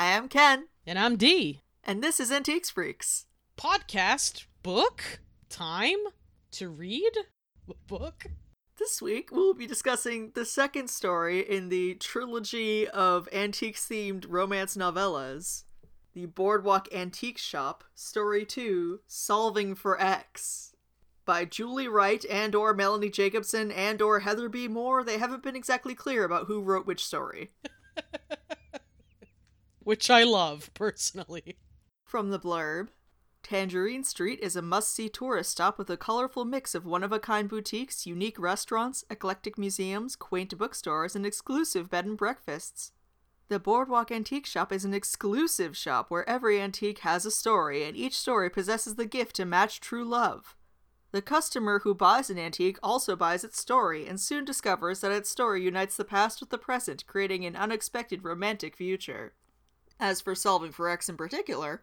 Hi, I'm Ken, And I'm Dee. and this is Antiques Freaks. Podcast, book, time to read book. This week, we'll be discussing the second story in the trilogy of antiques themed romance novellas The Boardwalk Antique Shop, Story 2 Solving for X. By Julie Wright and or Melanie Jacobson and or Heather B. Moore, they haven't been exactly clear about who wrote which story. Which I love, personally. From the blurb Tangerine Street is a must see tourist stop with a colorful mix of one of a kind boutiques, unique restaurants, eclectic museums, quaint bookstores, and exclusive bed and breakfasts. The Boardwalk Antique Shop is an exclusive shop where every antique has a story, and each story possesses the gift to match true love. The customer who buys an antique also buys its story, and soon discovers that its story unites the past with the present, creating an unexpected romantic future. As for solving for X in particular,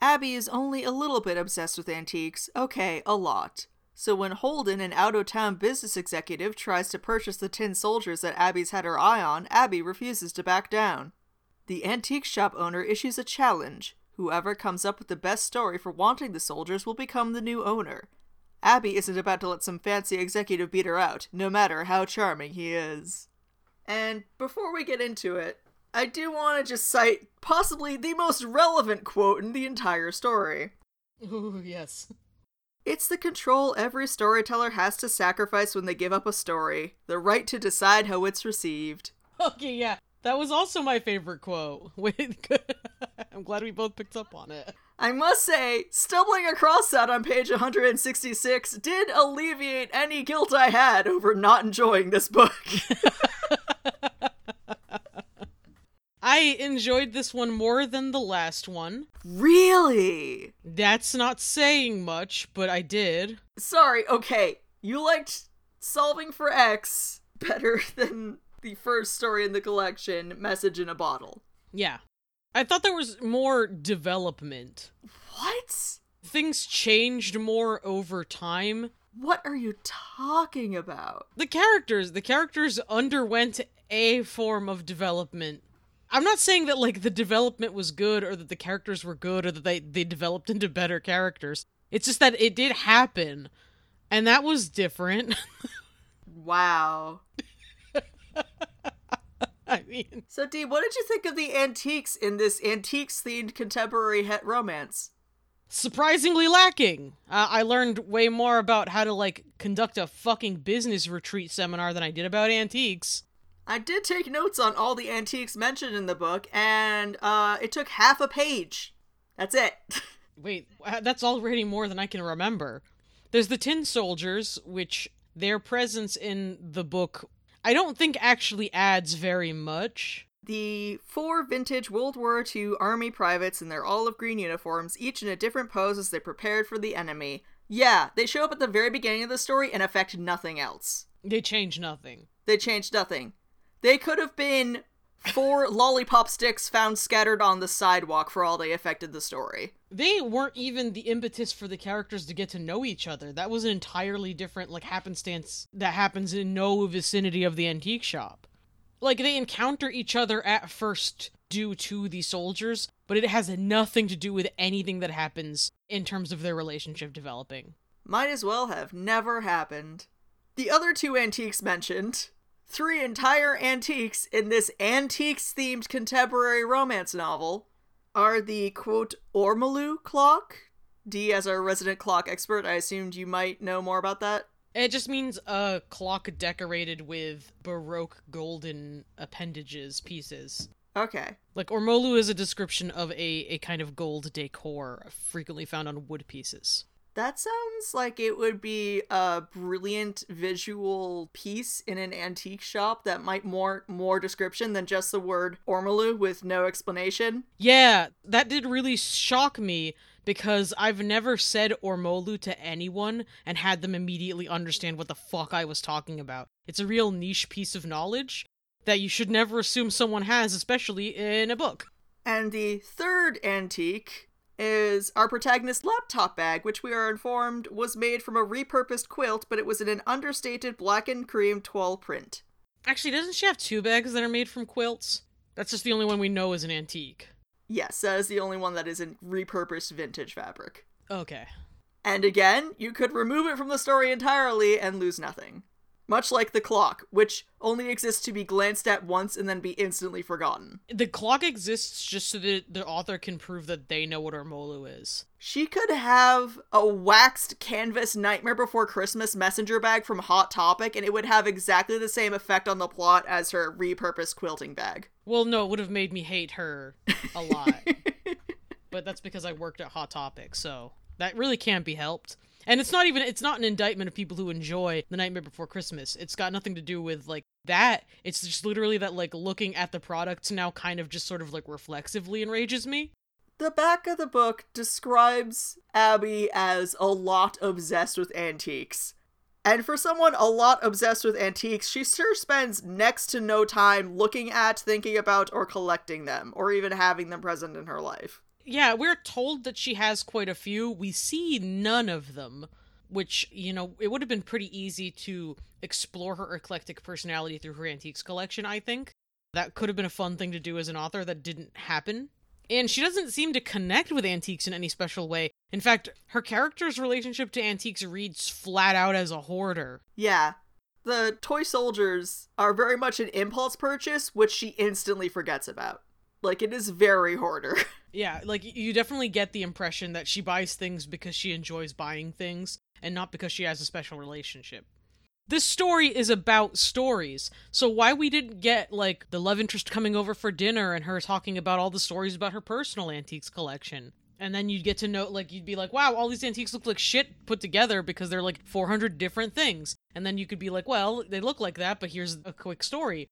Abby is only a little bit obsessed with antiques, okay, a lot. So when Holden, an out of town business executive, tries to purchase the tin soldiers that Abby's had her eye on, Abby refuses to back down. The antique shop owner issues a challenge. Whoever comes up with the best story for wanting the soldiers will become the new owner. Abby isn't about to let some fancy executive beat her out, no matter how charming he is. And before we get into it, I do want to just cite possibly the most relevant quote in the entire story. Ooh, yes. It's the control every storyteller has to sacrifice when they give up a story the right to decide how it's received. Okay, yeah. That was also my favorite quote. Wait, I'm glad we both picked up on it. I must say, stumbling across that on page 166 did alleviate any guilt I had over not enjoying this book. I enjoyed this one more than the last one. really? That's not saying much, but I did. Sorry, okay. You liked Solving for X better than the first story in the collection, Message in a Bottle. Yeah. I thought there was more development. What? Things changed more over time. What are you talking about? The characters, the characters underwent a form of development. I'm not saying that like the development was good or that the characters were good or that they they developed into better characters. It's just that it did happen. And that was different. Wow. I mean, So, Dee, what did you think of the antiques in this antiques themed contemporary het romance? surprisingly lacking. Uh, I learned way more about how to like conduct a fucking business retreat seminar than I did about antiques. I did take notes on all the antiques mentioned in the book, and uh, it took half a page. That's it. Wait, uh, that's already more than I can remember. There's the Tin Soldiers, which their presence in the book I don't think actually adds very much. the four vintage World War II Army privates in their olive green uniforms, each in a different pose as they prepared for the enemy. Yeah, they show up at the very beginning of the story and affect nothing else. They change nothing. They change nothing. They could have been four lollipop sticks found scattered on the sidewalk for all they affected the story. They weren't even the impetus for the characters to get to know each other. That was an entirely different like happenstance that happens in no vicinity of the antique shop. Like they encounter each other at first due to the soldiers, but it has nothing to do with anything that happens in terms of their relationship developing. Might as well have never happened. The other two antiques mentioned, three entire antiques in this antiques themed contemporary romance novel, are the quote Ormolu clock. Dee, as our resident clock expert, I assumed you might know more about that. It just means a clock decorated with baroque golden appendages pieces. Okay. Like Ormolu is a description of a, a kind of gold decor frequently found on wood pieces. That sounds like it would be a brilliant visual piece in an antique shop that might more more description than just the word Ormolu with no explanation. Yeah, that did really shock me because I've never said Ormolu to anyone and had them immediately understand what the fuck I was talking about. It's a real niche piece of knowledge that you should never assume someone has, especially in a book. And the third antique is our protagonist's laptop bag, which we are informed was made from a repurposed quilt, but it was in an understated black and cream toile print. Actually, doesn't she have two bags that are made from quilts? That's just the only one we know is an antique. Yes, that is the only one that is in repurposed vintage fabric. Okay. And again, you could remove it from the story entirely and lose nothing. Much like the clock, which only exists to be glanced at once and then be instantly forgotten. The clock exists just so that the author can prove that they know what Ormolu is. She could have a waxed canvas Nightmare Before Christmas messenger bag from Hot Topic, and it would have exactly the same effect on the plot as her repurposed quilting bag. Well, no, it would have made me hate her a lot. but that's because I worked at Hot Topic, so that really can't be helped. And it's not even it's not an indictment of people who enjoy The Nightmare Before Christmas. It's got nothing to do with like that. It's just literally that like looking at the products now kind of just sort of like reflexively enrages me. The back of the book describes Abby as a lot obsessed with antiques. And for someone a lot obsessed with antiques, she sure spends next to no time looking at, thinking about, or collecting them, or even having them present in her life. Yeah, we're told that she has quite a few. We see none of them, which, you know, it would have been pretty easy to explore her eclectic personality through her antiques collection, I think. That could have been a fun thing to do as an author that didn't happen. And she doesn't seem to connect with antiques in any special way. In fact, her character's relationship to antiques reads flat out as a hoarder. Yeah. The toy soldiers are very much an impulse purchase, which she instantly forgets about. Like, it is very hoarder. Yeah, like you definitely get the impression that she buys things because she enjoys buying things and not because she has a special relationship. This story is about stories. So why we didn't get like the love interest coming over for dinner and her talking about all the stories about her personal antiques collection. And then you'd get to know like you'd be like, "Wow, all these antiques look like shit put together because they're like 400 different things." And then you could be like, "Well, they look like that, but here's a quick story."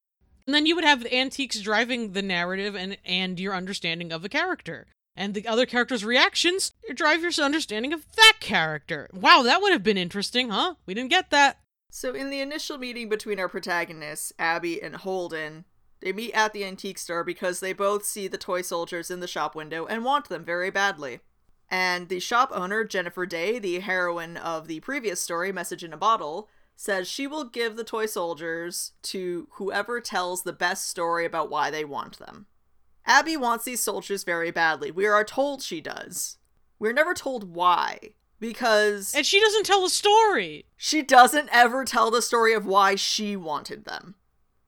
And then you would have antiques driving the narrative and and your understanding of a character. And the other character's reactions drive your understanding of that character. Wow, that would have been interesting, huh? We didn't get that. So, in the initial meeting between our protagonists, Abby and Holden, they meet at the antique store because they both see the toy soldiers in the shop window and want them very badly. And the shop owner, Jennifer Day, the heroine of the previous story, Message in a Bottle, says she will give the toy soldiers to whoever tells the best story about why they want them. Abby wants these soldiers very badly. We are told she does. We're never told why, because. And she doesn't tell the story! She doesn't ever tell the story of why she wanted them.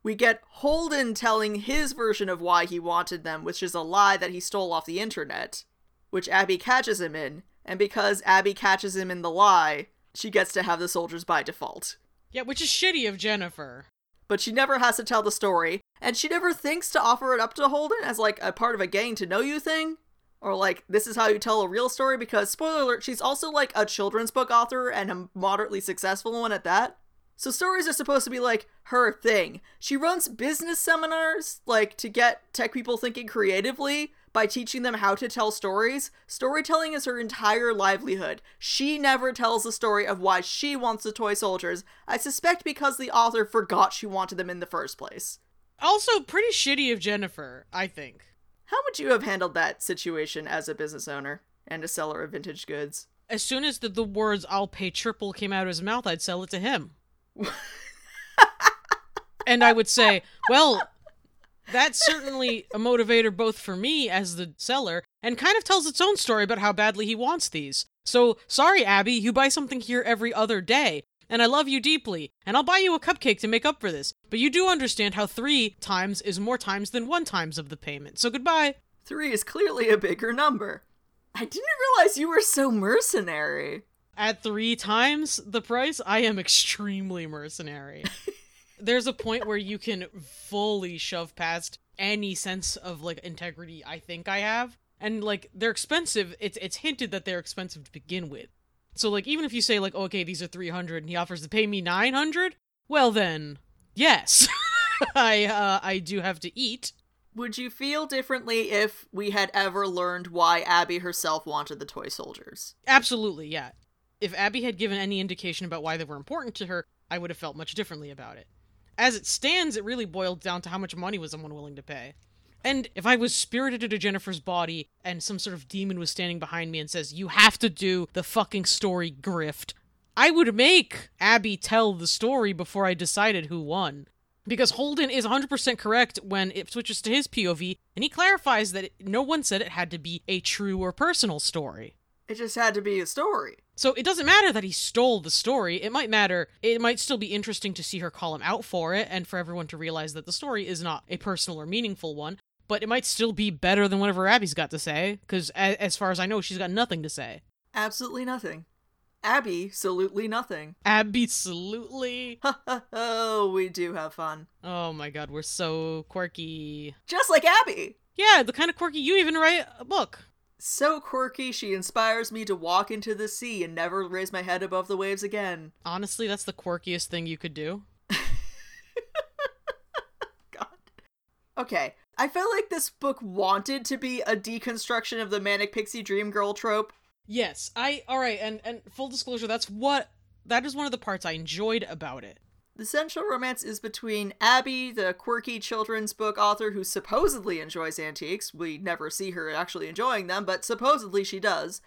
We get Holden telling his version of why he wanted them, which is a lie that he stole off the internet, which Abby catches him in, and because Abby catches him in the lie, she gets to have the soldiers by default. Yeah, which is shitty of Jennifer. But she never has to tell the story, and she never thinks to offer it up to Holden as like a part of a getting to know you thing. Or like, this is how you tell a real story, because spoiler alert, she's also like a children's book author and a moderately successful one at that. So stories are supposed to be like her thing. She runs business seminars, like to get tech people thinking creatively by teaching them how to tell stories. Storytelling is her entire livelihood. She never tells the story of why she wants the toy soldiers. I suspect because the author forgot she wanted them in the first place. Also, pretty shitty of Jennifer, I think. How would you have handled that situation as a business owner and a seller of vintage goods? As soon as the, the words I'll pay triple came out of his mouth, I'd sell it to him. and I would say, well, that's certainly a motivator both for me as the seller and kind of tells its own story about how badly he wants these. So, sorry, Abby, you buy something here every other day, and I love you deeply, and I'll buy you a cupcake to make up for this. But you do understand how three times is more times than one times of the payment. So goodbye. Three is clearly a bigger number. I didn't realize you were so mercenary. At three times the price, I am extremely mercenary. There's a point where you can fully shove past any sense of like integrity I think I have. And like they're expensive, it's it's hinted that they're expensive to begin with. So like even if you say like okay, these are 300 and he offers to pay me 900, well then, yes. I uh I do have to eat. Would you feel differently if we had ever learned why Abby herself wanted the toy soldiers? Absolutely, yeah. If Abby had given any indication about why they were important to her, I would have felt much differently about it. As it stands, it really boiled down to how much money was someone willing to pay. And if I was spirited into Jennifer's body and some sort of demon was standing behind me and says, You have to do the fucking story grift, I would make Abby tell the story before I decided who won. Because Holden is 100% correct when it switches to his POV, and he clarifies that no one said it had to be a true or personal story. It just had to be a story. So it doesn't matter that he stole the story. It might matter, it might still be interesting to see her call him out for it and for everyone to realize that the story is not a personal or meaningful one, but it might still be better than whatever Abby's got to say, because as far as I know, she's got nothing to say. Absolutely nothing. Abby, absolutely nothing. Absolutely. oh, we do have fun. Oh my god, we're so quirky. Just like Abby. Yeah, the kind of quirky you even write a book. So quirky, she inspires me to walk into the sea and never raise my head above the waves again. Honestly, that's the quirkiest thing you could do. God. Okay, I felt like this book wanted to be a deconstruction of the manic pixie dream girl trope. Yes, I all right, and and full disclosure, that's what that is one of the parts I enjoyed about it. The central romance is between Abby, the quirky children's book author who supposedly enjoys antiques. We never see her actually enjoying them, but supposedly she does.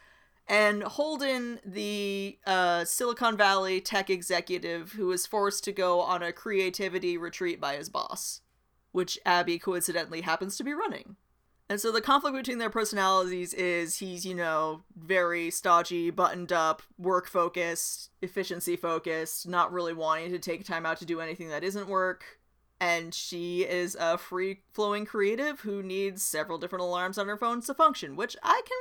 And Holden, the uh, Silicon Valley tech executive who is forced to go on a creativity retreat by his boss, which Abby coincidentally happens to be running. And so the conflict between their personalities is he's, you know, very stodgy, buttoned up, work focused, efficiency focused, not really wanting to take time out to do anything that isn't work. And she is a free flowing creative who needs several different alarms on her phone to function, which I can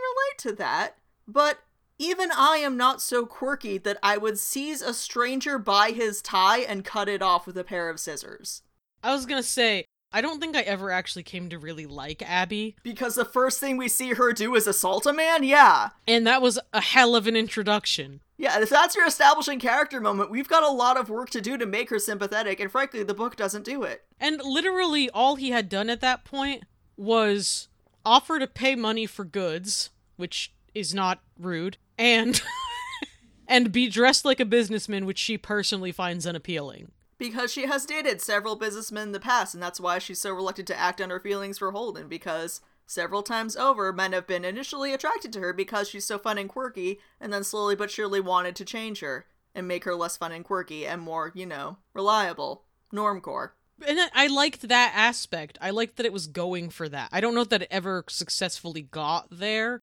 relate to that. But even I am not so quirky that I would seize a stranger by his tie and cut it off with a pair of scissors. I was gonna say, I don't think I ever actually came to really like Abby. Because the first thing we see her do is assault a man? Yeah. And that was a hell of an introduction. Yeah, if that's your establishing character moment, we've got a lot of work to do to make her sympathetic, and frankly, the book doesn't do it. And literally, all he had done at that point was offer to pay money for goods, which is not rude, and. and be dressed like a businessman, which she personally finds unappealing because she has dated several businessmen in the past, and that's why she's so reluctant to act on her feelings for Holden, because several times over, men have been initially attracted to her because she's so fun and quirky, and then slowly but surely wanted to change her and make her less fun and quirky and more, you know, reliable. Normcore. And I liked that aspect. I liked that it was going for that. I don't know that it ever successfully got there,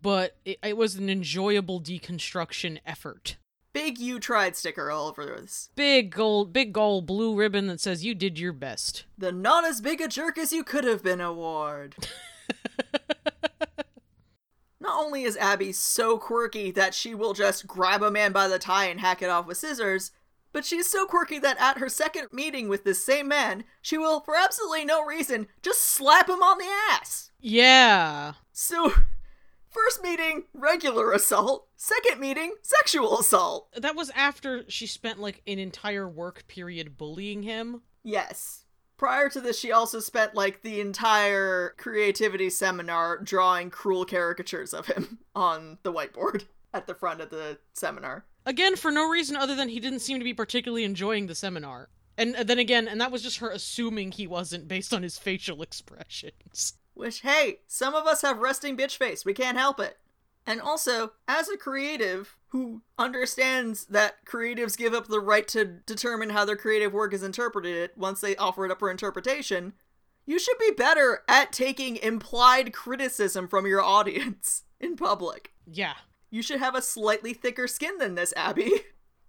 but it, it was an enjoyable deconstruction effort big you tried sticker all over this. Big gold, big gold blue ribbon that says you did your best. The not as big a jerk as you could have been award. not only is Abby so quirky that she will just grab a man by the tie and hack it off with scissors, but she's so quirky that at her second meeting with this same man, she will, for absolutely no reason, just slap him on the ass. Yeah. So First meeting, regular assault. Second meeting, sexual assault. That was after she spent like an entire work period bullying him. Yes. Prior to this, she also spent like the entire creativity seminar drawing cruel caricatures of him on the whiteboard at the front of the seminar. Again, for no reason other than he didn't seem to be particularly enjoying the seminar. And uh, then again, and that was just her assuming he wasn't based on his facial expressions. Which, hey, some of us have resting bitch face. We can't help it. And also, as a creative who understands that creatives give up the right to determine how their creative work is interpreted once they offer it up for interpretation, you should be better at taking implied criticism from your audience in public. Yeah. You should have a slightly thicker skin than this, Abby.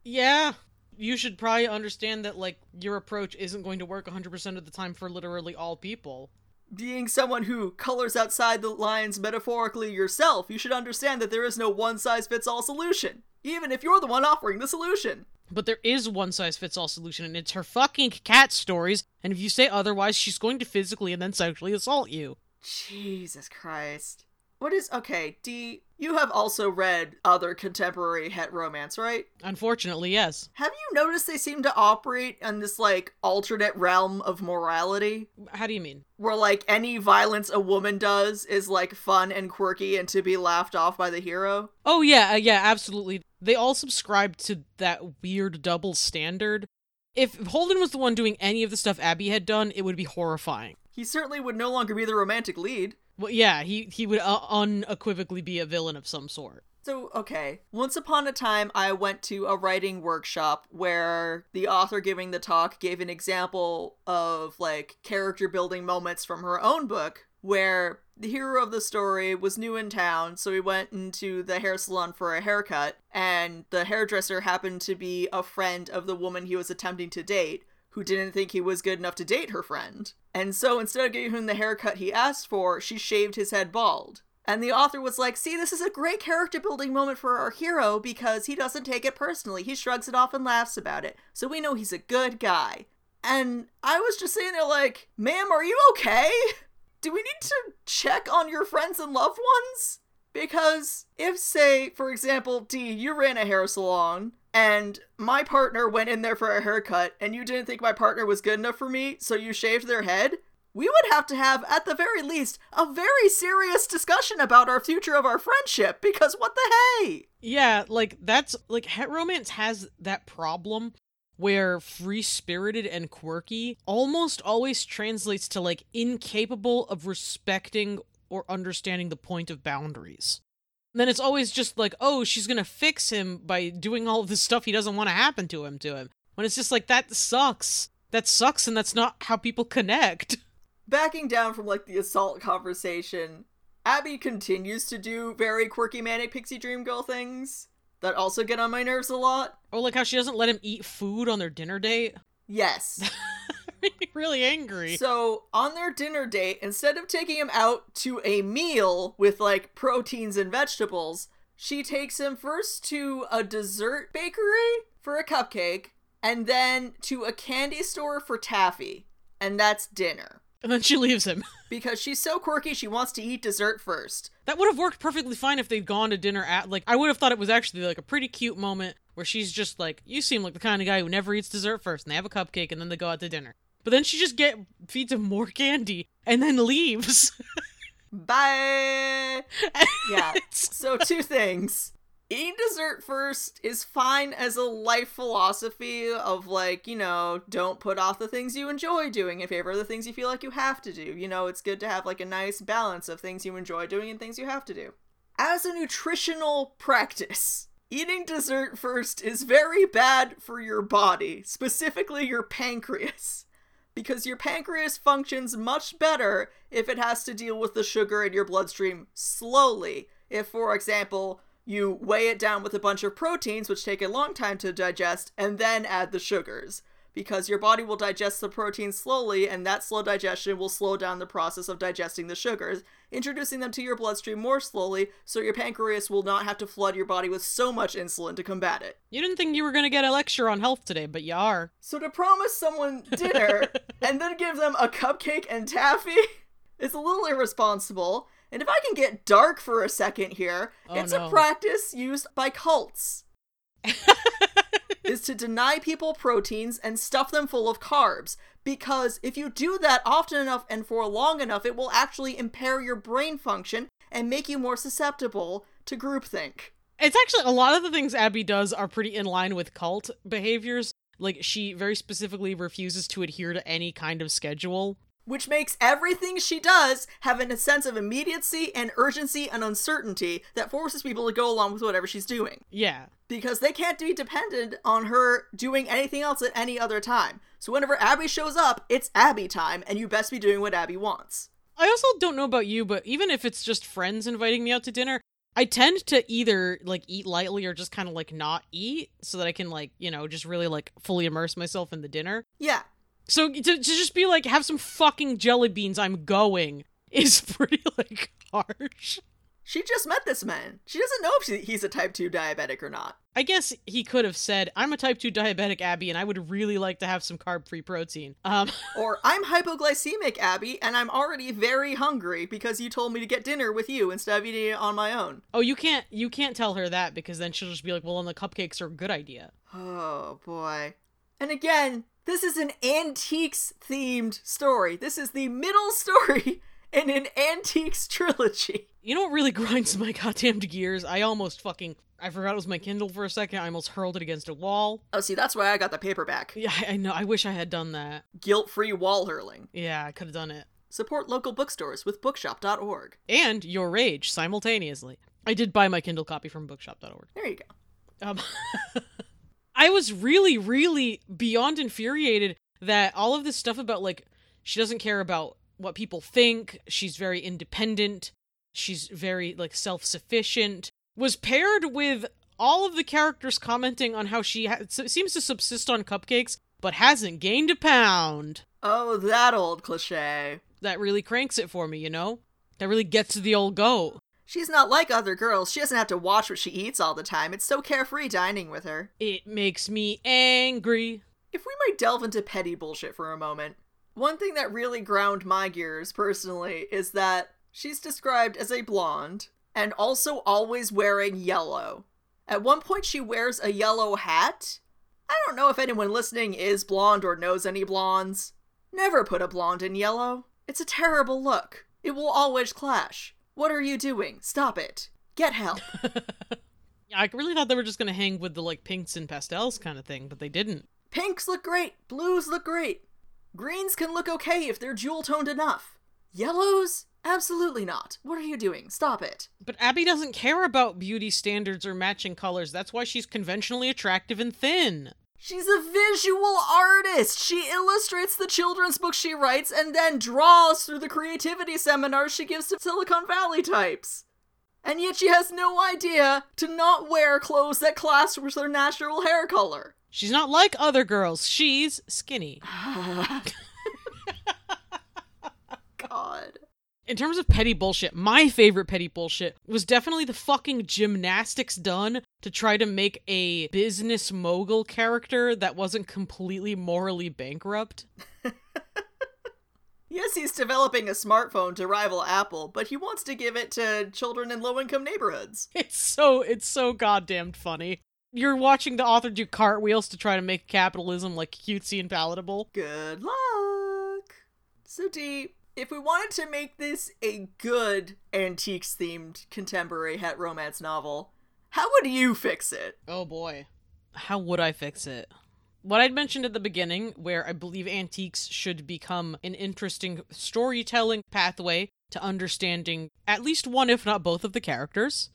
Yeah. You should probably understand that, like, your approach isn't going to work 100% of the time for literally all people being someone who colors outside the lines metaphorically yourself, you should understand that there is no one size fits all solution, even if you're the one offering the solution. But there is one size fits all solution, and it's her fucking cat stories. And if you say otherwise, she's going to physically and then sexually assault you. Jesus Christ. What is okay, Dee? You have also read other contemporary het romance, right? Unfortunately, yes. Have you noticed they seem to operate in this like alternate realm of morality? How do you mean? Where like any violence a woman does is like fun and quirky and to be laughed off by the hero? Oh yeah, uh, yeah, absolutely. They all subscribe to that weird double standard. If Holden was the one doing any of the stuff Abby had done, it would be horrifying. He certainly would no longer be the romantic lead. Well, yeah, he he would uh, unequivocally be a villain of some sort. So, okay. Once upon a time, I went to a writing workshop where the author giving the talk gave an example of like character building moments from her own book where the hero of the story was new in town, so he went into the hair salon for a haircut, and the hairdresser happened to be a friend of the woman he was attempting to date, who didn't think he was good enough to date her friend. And so instead of giving him the haircut he asked for, she shaved his head bald. And the author was like, see, this is a great character building moment for our hero because he doesn't take it personally. He shrugs it off and laughs about it. So we know he's a good guy. And I was just sitting there like, ma'am, are you okay? Do we need to check on your friends and loved ones? Because if, say, for example, Dee, you ran a hair salon and my partner went in there for a haircut and you didn't think my partner was good enough for me, so you shaved their head, we would have to have, at the very least, a very serious discussion about our future of our friendship because what the hey? Yeah, like that's like het romance has that problem where free spirited and quirky almost always translates to like incapable of respecting or understanding the point of boundaries. Then it's always just like, oh, she's gonna fix him by doing all of this stuff he doesn't want to happen to him to him. When it's just like that sucks. That sucks and that's not how people connect. backing down from like the assault conversation, Abby continues to do very quirky manic pixie dream girl things that also get on my nerves a lot. Oh, like how she doesn't let him eat food on their dinner date. Yes. really angry. So, on their dinner date, instead of taking him out to a meal with like proteins and vegetables, she takes him first to a dessert bakery for a cupcake and then to a candy store for taffy. And that's dinner. And then she leaves him. because she's so quirky, she wants to eat dessert first. That would have worked perfectly fine if they'd gone to dinner at, like, I would have thought it was actually, like, a pretty cute moment where she's just like, You seem like the kind of guy who never eats dessert first, and they have a cupcake, and then they go out to dinner. But then she just get feeds him more candy and then leaves. Bye. yeah. So two things eating dessert first is fine as a life philosophy of like, you know, don't put off the things you enjoy doing in favor of the things you feel like you have to do. You know, it's good to have like a nice balance of things you enjoy doing and things you have to do. As a nutritional practice, eating dessert first is very bad for your body, specifically your pancreas. Because your pancreas functions much better if it has to deal with the sugar in your bloodstream slowly. If, for example, you weigh it down with a bunch of proteins, which take a long time to digest, and then add the sugars. Because your body will digest the protein slowly, and that slow digestion will slow down the process of digesting the sugars, introducing them to your bloodstream more slowly, so your pancreas will not have to flood your body with so much insulin to combat it. You didn't think you were going to get a lecture on health today, but you are. So to promise someone dinner and then give them a cupcake and taffy is a little irresponsible, and if I can get dark for a second here, oh, it's no. a practice used by cults. is to deny people proteins and stuff them full of carbs. Because if you do that often enough and for long enough, it will actually impair your brain function and make you more susceptible to groupthink. It's actually a lot of the things Abby does are pretty in line with cult behaviors. Like, she very specifically refuses to adhere to any kind of schedule which makes everything she does have a sense of immediacy and urgency and uncertainty that forces people to go along with whatever she's doing. Yeah. Because they can't be dependent on her doing anything else at any other time. So whenever Abby shows up, it's Abby time, and you best be doing what Abby wants. I also don't know about you, but even if it's just friends inviting me out to dinner, I tend to either like eat lightly or just kind of like not eat so that I can like, you know, just really like fully immerse myself in the dinner. Yeah. So to, to just be like, have some fucking jelly beans, I'm going, is pretty like harsh. She just met this man. She doesn't know if she, he's a type 2 diabetic or not. I guess he could have said, I'm a type 2 diabetic, Abby, and I would really like to have some carb free protein. Um, or, I'm hypoglycemic, Abby, and I'm already very hungry because you told me to get dinner with you instead of eating it on my own. Oh, you can't you can't tell her that because then she'll just be like, well, then the cupcakes are a good idea. Oh, boy. And again, this is an antiques themed story. This is the middle story in an antiques trilogy. You know what really grinds my goddamn gears? I almost fucking I forgot it was my Kindle for a second. I almost hurled it against a wall. Oh, see, that's why I got the paperback. Yeah, I know. I wish I had done that. Guilt free wall hurling. Yeah, I could have done it. Support local bookstores with bookshop.org. And your rage simultaneously. I did buy my Kindle copy from bookshop.org. There you go. Um, I was really, really beyond infuriated that all of this stuff about like she doesn't care about what people think, she's very independent, she's very like self-sufficient, was paired with all of the characters commenting on how she ha- seems to subsist on cupcakes but hasn't gained a pound. Oh, that old cliche. That really cranks it for me, you know? That really gets to the old goat. She's not like other girls. She doesn't have to watch what she eats all the time. It's so carefree dining with her. It makes me angry. If we might delve into petty bullshit for a moment, one thing that really ground my gears personally is that she's described as a blonde and also always wearing yellow. At one point, she wears a yellow hat. I don't know if anyone listening is blonde or knows any blondes. Never put a blonde in yellow. It's a terrible look. It will always clash. What are you doing? Stop it. Get help. I really thought they were just going to hang with the like pinks and pastels kind of thing, but they didn't. Pinks look great. Blues look great. Greens can look okay if they're jewel toned enough. Yellows? Absolutely not. What are you doing? Stop it. But Abby doesn't care about beauty standards or matching colors. That's why she's conventionally attractive and thin. She's a visual artist. She illustrates the children's books she writes and then draws through the creativity seminars she gives to Silicon Valley types. And yet she has no idea to not wear clothes that clash with her natural hair color. She's not like other girls. She's skinny. God. In terms of petty bullshit, my favorite petty bullshit was definitely the fucking gymnastics done to try to make a business mogul character that wasn't completely morally bankrupt. yes, he's developing a smartphone to rival Apple, but he wants to give it to children in low income neighborhoods. It's so it's so goddamn funny. You're watching the author do cartwheels to try to make capitalism like cutesy and palatable. Good luck. So deep if we wanted to make this a good antiques themed contemporary het romance novel, how would you fix it? Oh boy. How would I fix it? What I'd mentioned at the beginning, where I believe antiques should become an interesting storytelling pathway to understanding at least one, if not both, of the characters.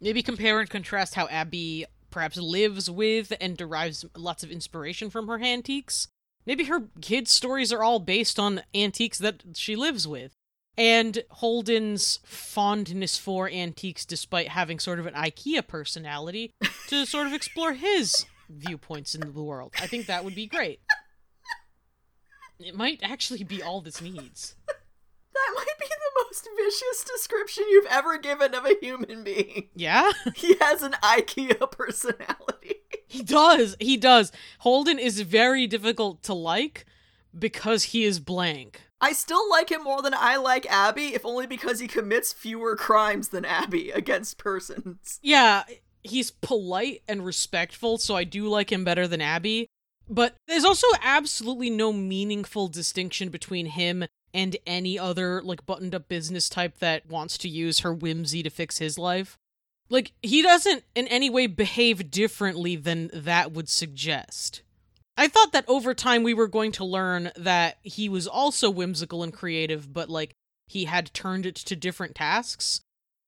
Maybe compare and contrast how Abby perhaps lives with and derives lots of inspiration from her antiques, Maybe her kids' stories are all based on antiques that she lives with. And Holden's fondness for antiques, despite having sort of an IKEA personality, to sort of explore his viewpoints in the world. I think that would be great. It might actually be all this needs. That might be the most vicious description you've ever given of a human being. Yeah? He has an IKEA personality. He does. He does. Holden is very difficult to like because he is blank. I still like him more than I like Abby, if only because he commits fewer crimes than Abby against persons. Yeah, he's polite and respectful, so I do like him better than Abby. But there's also absolutely no meaningful distinction between him and any other like buttoned up business type that wants to use her whimsy to fix his life. Like, he doesn't in any way behave differently than that would suggest. I thought that over time we were going to learn that he was also whimsical and creative, but like he had turned it to different tasks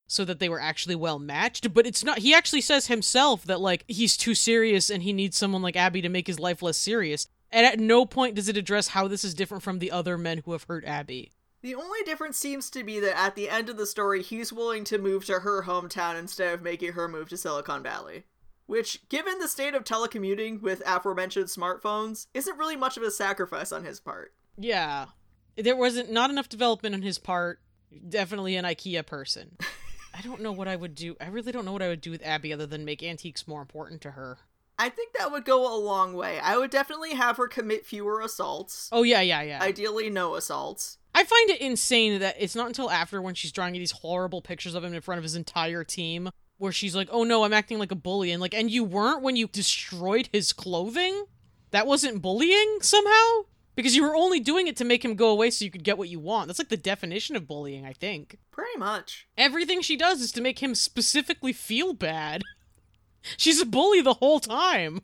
so that they were actually well matched. But it's not, he actually says himself that like he's too serious and he needs someone like Abby to make his life less serious. And at no point does it address how this is different from the other men who have hurt Abby. The only difference seems to be that at the end of the story, he's willing to move to her hometown instead of making her move to Silicon Valley. Which, given the state of telecommuting with aforementioned smartphones, isn't really much of a sacrifice on his part. Yeah. There wasn't not enough development on his part. Definitely an IKEA person. I don't know what I would do. I really don't know what I would do with Abby other than make antiques more important to her. I think that would go a long way. I would definitely have her commit fewer assaults. Oh yeah, yeah, yeah. Ideally no assaults. I find it insane that it's not until after when she's drawing these horrible pictures of him in front of his entire team where she's like, "Oh no, I'm acting like a bully." And like, "And you weren't when you destroyed his clothing? That wasn't bullying somehow?" Because you were only doing it to make him go away so you could get what you want. That's like the definition of bullying, I think. Pretty much. Everything she does is to make him specifically feel bad. She's a bully the whole time.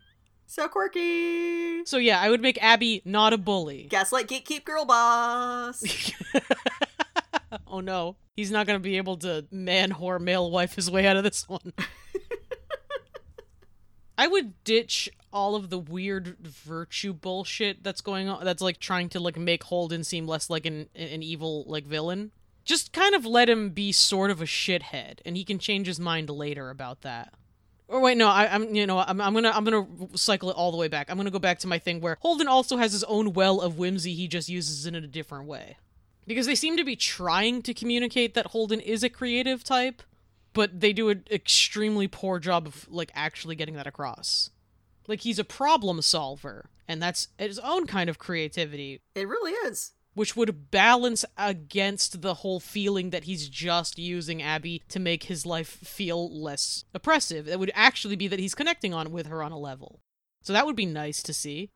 So quirky. So yeah, I would make Abby not a bully. Gaslight gatekeep girl boss. Oh no. He's not to be able to man whore male wife his way out of this one. I would ditch all of the weird virtue bullshit that's going on that's like trying to like make Holden seem less like an an evil like villain. Just kind of let him be sort of a shithead and he can change his mind later about that. Or wait, no, I, am you know I'm, I'm gonna I'm gonna cycle it all the way back. I'm gonna go back to my thing where Holden also has his own well of whimsy. He just uses it in a different way because they seem to be trying to communicate that Holden is a creative type, but they do an extremely poor job of like actually getting that across. Like he's a problem solver, and that's his own kind of creativity. It really is. Which would balance against the whole feeling that he's just using Abby to make his life feel less oppressive. It would actually be that he's connecting on with her on a level. So that would be nice to see.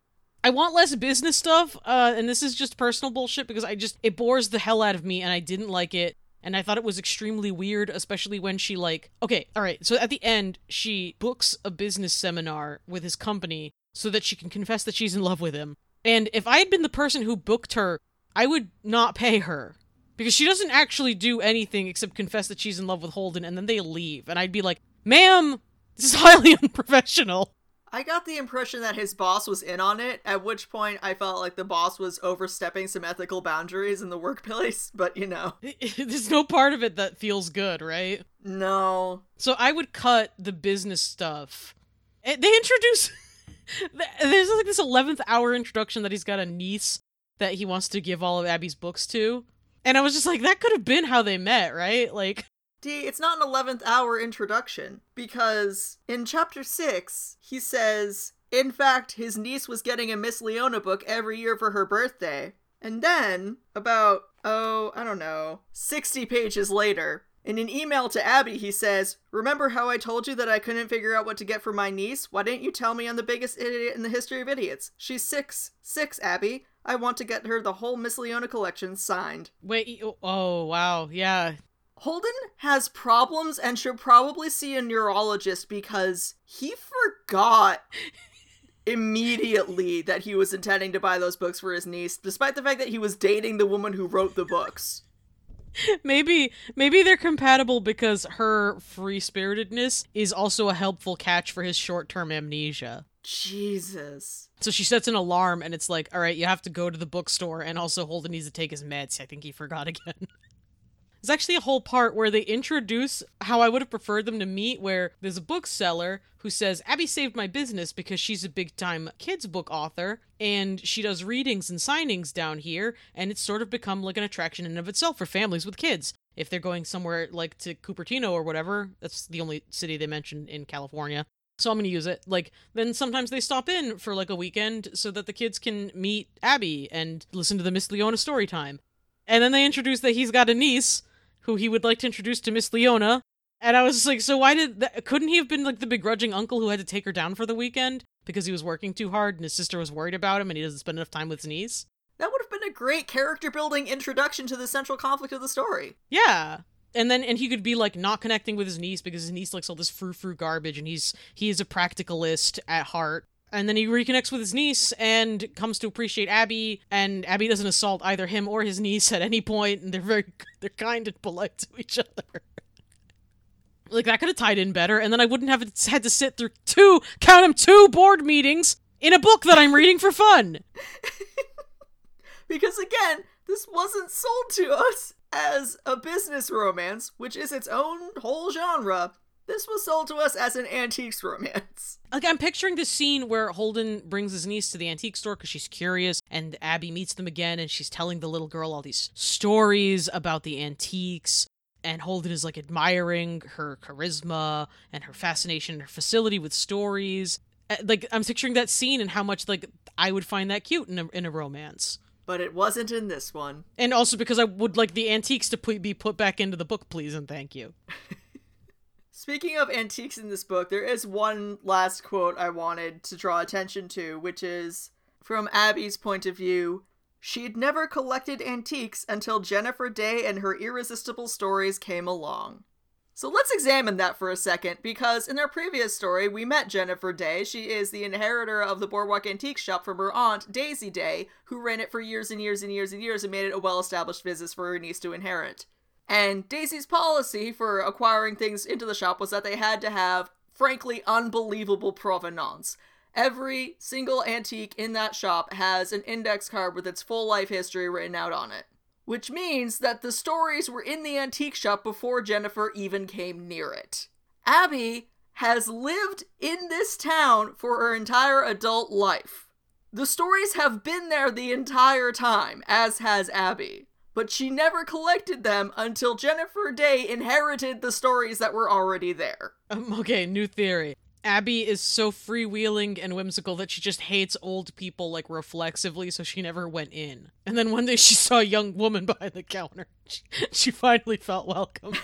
I want less business stuff, uh, and this is just personal bullshit because I just it bores the hell out of me, and I didn't like it and I thought it was extremely weird, especially when she like okay, all right. So at the end, she books a business seminar with his company so that she can confess that she's in love with him. And if I had been the person who booked her, I would not pay her because she doesn't actually do anything except confess that she's in love with Holden, and then they leave, and I'd be like, "Ma'am, this is highly unprofessional." I got the impression that his boss was in on it, at which point I felt like the boss was overstepping some ethical boundaries in the workplace, but you know. There's no part of it that feels good, right? No. So I would cut the business stuff. Eh, they introduce. There's like this 11th hour introduction that he's got a niece that he wants to give all of Abby's books to. And I was just like, that could have been how they met, right? Like, Dee, it's not an 11th hour introduction because in chapter 6, he says, in fact, his niece was getting a Miss Leona book every year for her birthday. And then, about, oh, I don't know, 60 pages later, in an email to Abby, he says, Remember how I told you that I couldn't figure out what to get for my niece? Why didn't you tell me I'm the biggest idiot in the history of idiots? She's six. Six, Abby. I want to get her the whole Miss Leona collection signed. Wait, oh, wow, yeah. Holden has problems and should probably see a neurologist because he forgot immediately that he was intending to buy those books for his niece, despite the fact that he was dating the woman who wrote the books. maybe maybe they're compatible because her free spiritedness is also a helpful catch for his short term amnesia. Jesus. So she sets an alarm and it's like, all right, you have to go to the bookstore and also Holden needs to take his meds. I think he forgot again. There's actually a whole part where they introduce how I would have preferred them to meet, where there's a bookseller who says, Abby saved my business because she's a big time kids book author and she does readings and signings down here, and it's sort of become like an attraction in and of itself for families with kids. If they're going somewhere like to Cupertino or whatever, that's the only city they mentioned in California. So I'm going to use it. Like, then sometimes they stop in for like a weekend so that the kids can meet Abby and listen to the Miss Leona story time. And then they introduce that he's got a niece who he would like to introduce to Miss Leona. And I was just like, so why did that? Couldn't he have been like the begrudging uncle who had to take her down for the weekend because he was working too hard and his sister was worried about him and he doesn't spend enough time with his niece? That would have been a great character building introduction to the central conflict of the story. Yeah. And then and he could be like not connecting with his niece because his niece likes all this frou frou garbage and he's he is a practicalist at heart and then he reconnects with his niece and comes to appreciate Abby. And Abby doesn't assault either him or his niece at any point, and they're very they're kind and polite to each other. like that could have tied in better, and then I wouldn't have had to sit through two count them two board meetings in a book that I'm reading for fun. because again, this wasn't sold to us as a business romance, which is its own whole genre. This was sold to us as an antiques romance. Like I'm picturing the scene where Holden brings his niece to the antique store because she's curious, and Abby meets them again, and she's telling the little girl all these stories about the antiques. And Holden is like admiring her charisma and her fascination, her facility with stories. Uh, like I'm picturing that scene and how much like I would find that cute in a in a romance. But it wasn't in this one. And also because I would like the antiques to put, be put back into the book, please and thank you. Speaking of antiques in this book, there is one last quote I wanted to draw attention to, which is from Abby's point of view. She'd never collected antiques until Jennifer Day and her irresistible stories came along. So let's examine that for a second, because in our previous story, we met Jennifer Day. She is the inheritor of the Boardwalk Antique Shop from her aunt, Daisy Day, who ran it for years and years and years and years and made it a well established business for her niece to inherit. And Daisy's policy for acquiring things into the shop was that they had to have, frankly, unbelievable provenance. Every single antique in that shop has an index card with its full life history written out on it. Which means that the stories were in the antique shop before Jennifer even came near it. Abby has lived in this town for her entire adult life. The stories have been there the entire time, as has Abby. But she never collected them until Jennifer Day inherited the stories that were already there. Um, okay, new theory. Abby is so freewheeling and whimsical that she just hates old people like reflexively, so she never went in. And then one day she saw a young woman behind the counter. She, she finally felt welcome.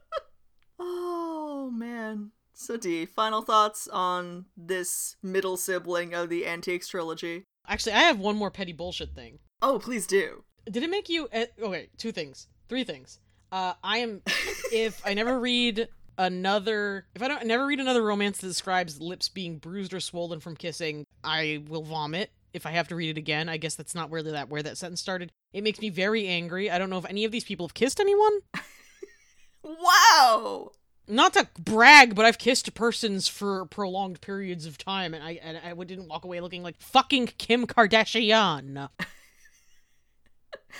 oh man. So Dee, final thoughts on this middle sibling of the Antiques trilogy? Actually, I have one more petty bullshit thing. Oh, please do. Did it make you? Uh, okay, two things, three things. Uh, I am if I never read another if I don't never read another romance that describes lips being bruised or swollen from kissing, I will vomit. If I have to read it again, I guess that's not where that where that sentence started. It makes me very angry. I don't know if any of these people have kissed anyone. wow. Not to brag, but I've kissed persons for prolonged periods of time, and I and I didn't walk away looking like fucking Kim Kardashian.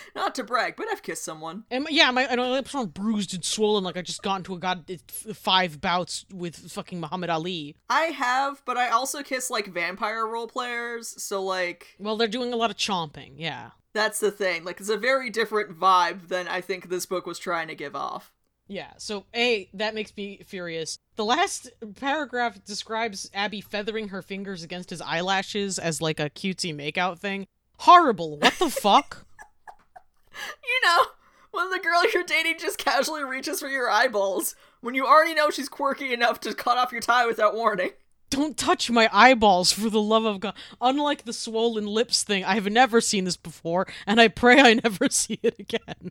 Not to brag, but I've kissed someone. And yeah, my, my lips aren't bruised and swollen like I just got into a god five bouts with fucking Muhammad Ali. I have, but I also kiss like vampire role players, so like. Well, they're doing a lot of chomping, yeah. That's the thing. Like, it's a very different vibe than I think this book was trying to give off. Yeah, so A, that makes me furious. The last paragraph describes Abby feathering her fingers against his eyelashes as like a cutesy makeout thing. Horrible. What the fuck? When the girl you're dating just casually reaches for your eyeballs, when you already know she's quirky enough to cut off your tie without warning. Don't touch my eyeballs for the love of God. Unlike the swollen lips thing, I have never seen this before, and I pray I never see it again.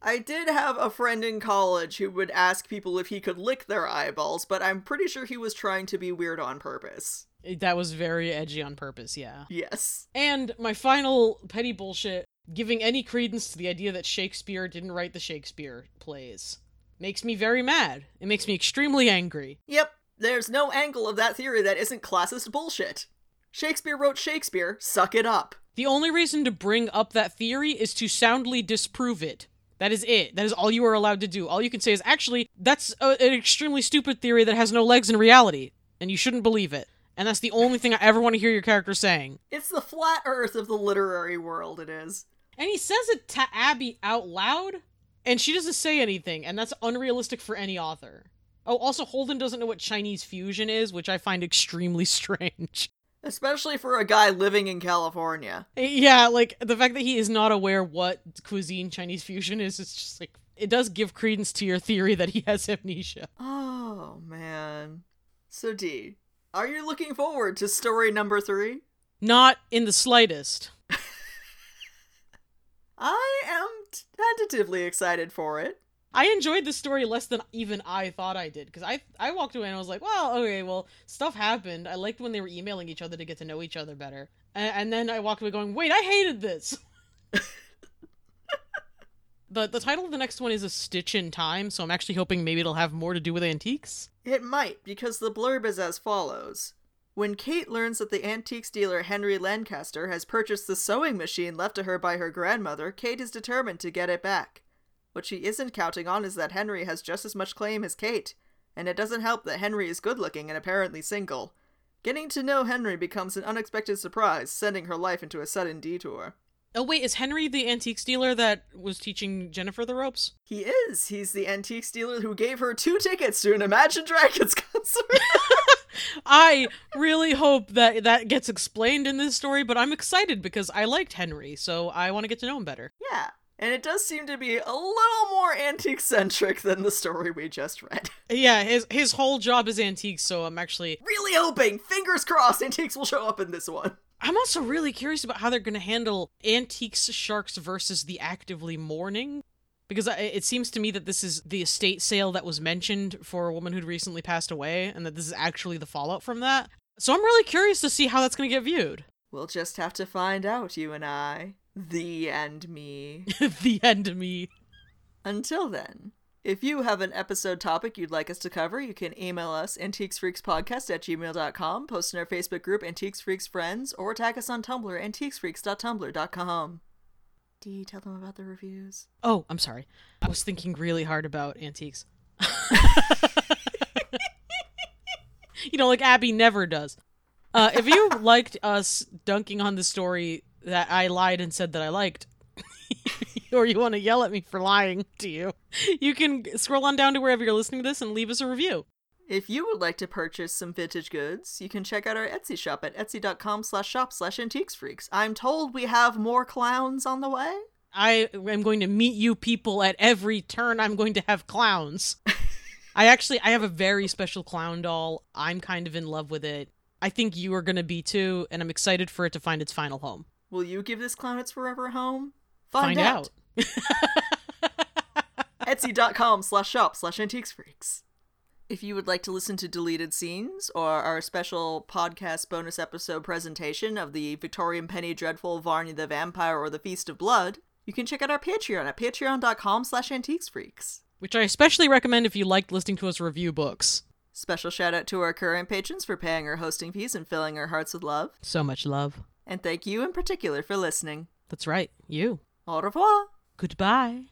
I did have a friend in college who would ask people if he could lick their eyeballs, but I'm pretty sure he was trying to be weird on purpose. That was very edgy on purpose, yeah. Yes. And my final petty bullshit giving any credence to the idea that Shakespeare didn't write the Shakespeare plays. Makes me very mad. It makes me extremely angry. Yep, there's no angle of that theory that isn't classist bullshit. Shakespeare wrote Shakespeare, suck it up. The only reason to bring up that theory is to soundly disprove it. That is it. That is all you are allowed to do. All you can say is, actually, that's a, an extremely stupid theory that has no legs in reality, and you shouldn't believe it. And that's the only thing I ever want to hear your character saying. It's the flat earth of the literary world, it is. And he says it to Abby out loud, and she doesn't say anything, and that's unrealistic for any author. Oh, also, Holden doesn't know what Chinese fusion is, which I find extremely strange. Especially for a guy living in California. Yeah, like, the fact that he is not aware what cuisine Chinese fusion is, it's just like, it does give credence to your theory that he has amnesia. Oh, man. So, Dee, are you looking forward to story number three? Not in the slightest. I am tentatively excited for it. I enjoyed the story less than even I thought I did because I I walked away and I was like, well, okay, well, stuff happened. I liked when they were emailing each other to get to know each other better, and, and then I walked away going, wait, I hated this. the The title of the next one is A Stitch in Time, so I'm actually hoping maybe it'll have more to do with antiques. It might because the blurb is as follows. When Kate learns that the antiques dealer Henry Lancaster has purchased the sewing machine left to her by her grandmother, Kate is determined to get it back. What she isn't counting on is that Henry has just as much claim as Kate, and it doesn't help that Henry is good looking and apparently single. Getting to know Henry becomes an unexpected surprise, sending her life into a sudden detour. Oh wait, is Henry the antiques dealer that was teaching Jennifer the ropes? He is. He's the antiques dealer who gave her two tickets to an Imagine Dragons concert. I really hope that that gets explained in this story, but I'm excited because I liked Henry, so I want to get to know him better. Yeah. And it does seem to be a little more antique centric than the story we just read. Yeah, his his whole job is antiques, so I'm actually really hoping, fingers crossed, antiques will show up in this one. I'm also really curious about how they're going to handle antiques sharks versus the actively mourning. Because it seems to me that this is the estate sale that was mentioned for a woman who'd recently passed away, and that this is actually Dee fallout from that. So I'm really curious to see how that's going to get viewed. We'll just have to find out, you and I. Dee and me. the and me. Until then, if you have an episode topic you'd like us to cover, you can email us antiquesfreakspodcast at gmail.com, post in our Facebook group Antiques Freaks Friends, or tag us on Tumblr, antiquesfreaks.tumblr.com. Do you tell them about the reviews? Oh, I'm sorry. I was thinking really hard about antiques. you know, like Abby never does. Uh, if you liked us dunking on the story that I lied and said that I liked, or you want to yell at me for lying to you, you can scroll on down to wherever you're listening to this and leave us a review. If you would like to purchase some vintage goods, you can check out our Etsy shop at etsy.com slash shop slash antiquesfreaks. I'm told we have more clowns on the way. I am going to meet you people at every turn. I'm going to have clowns. I actually I have a very special clown doll. I'm kind of in love with it. I think you are going to be too, and I'm excited for it to find its final home. Will you give this clown its forever home? Find, out. Etsy.com slash shop slash antiquesfreaks. If you would like to listen to deleted scenes or our special podcast bonus episode presentation of the Victorian Penny Dreadful Varney the Vampire or the Feast of Blood, you can check out our Patreon at patreon.com slash antiquesfreaks. Which I especially recommend if you liked listening to us review books. Special shout out to our current patrons for paying our hosting fees and filling our hearts with love. So much love. And thank you in particular for listening. That's right. You. Au revoir. Goodbye.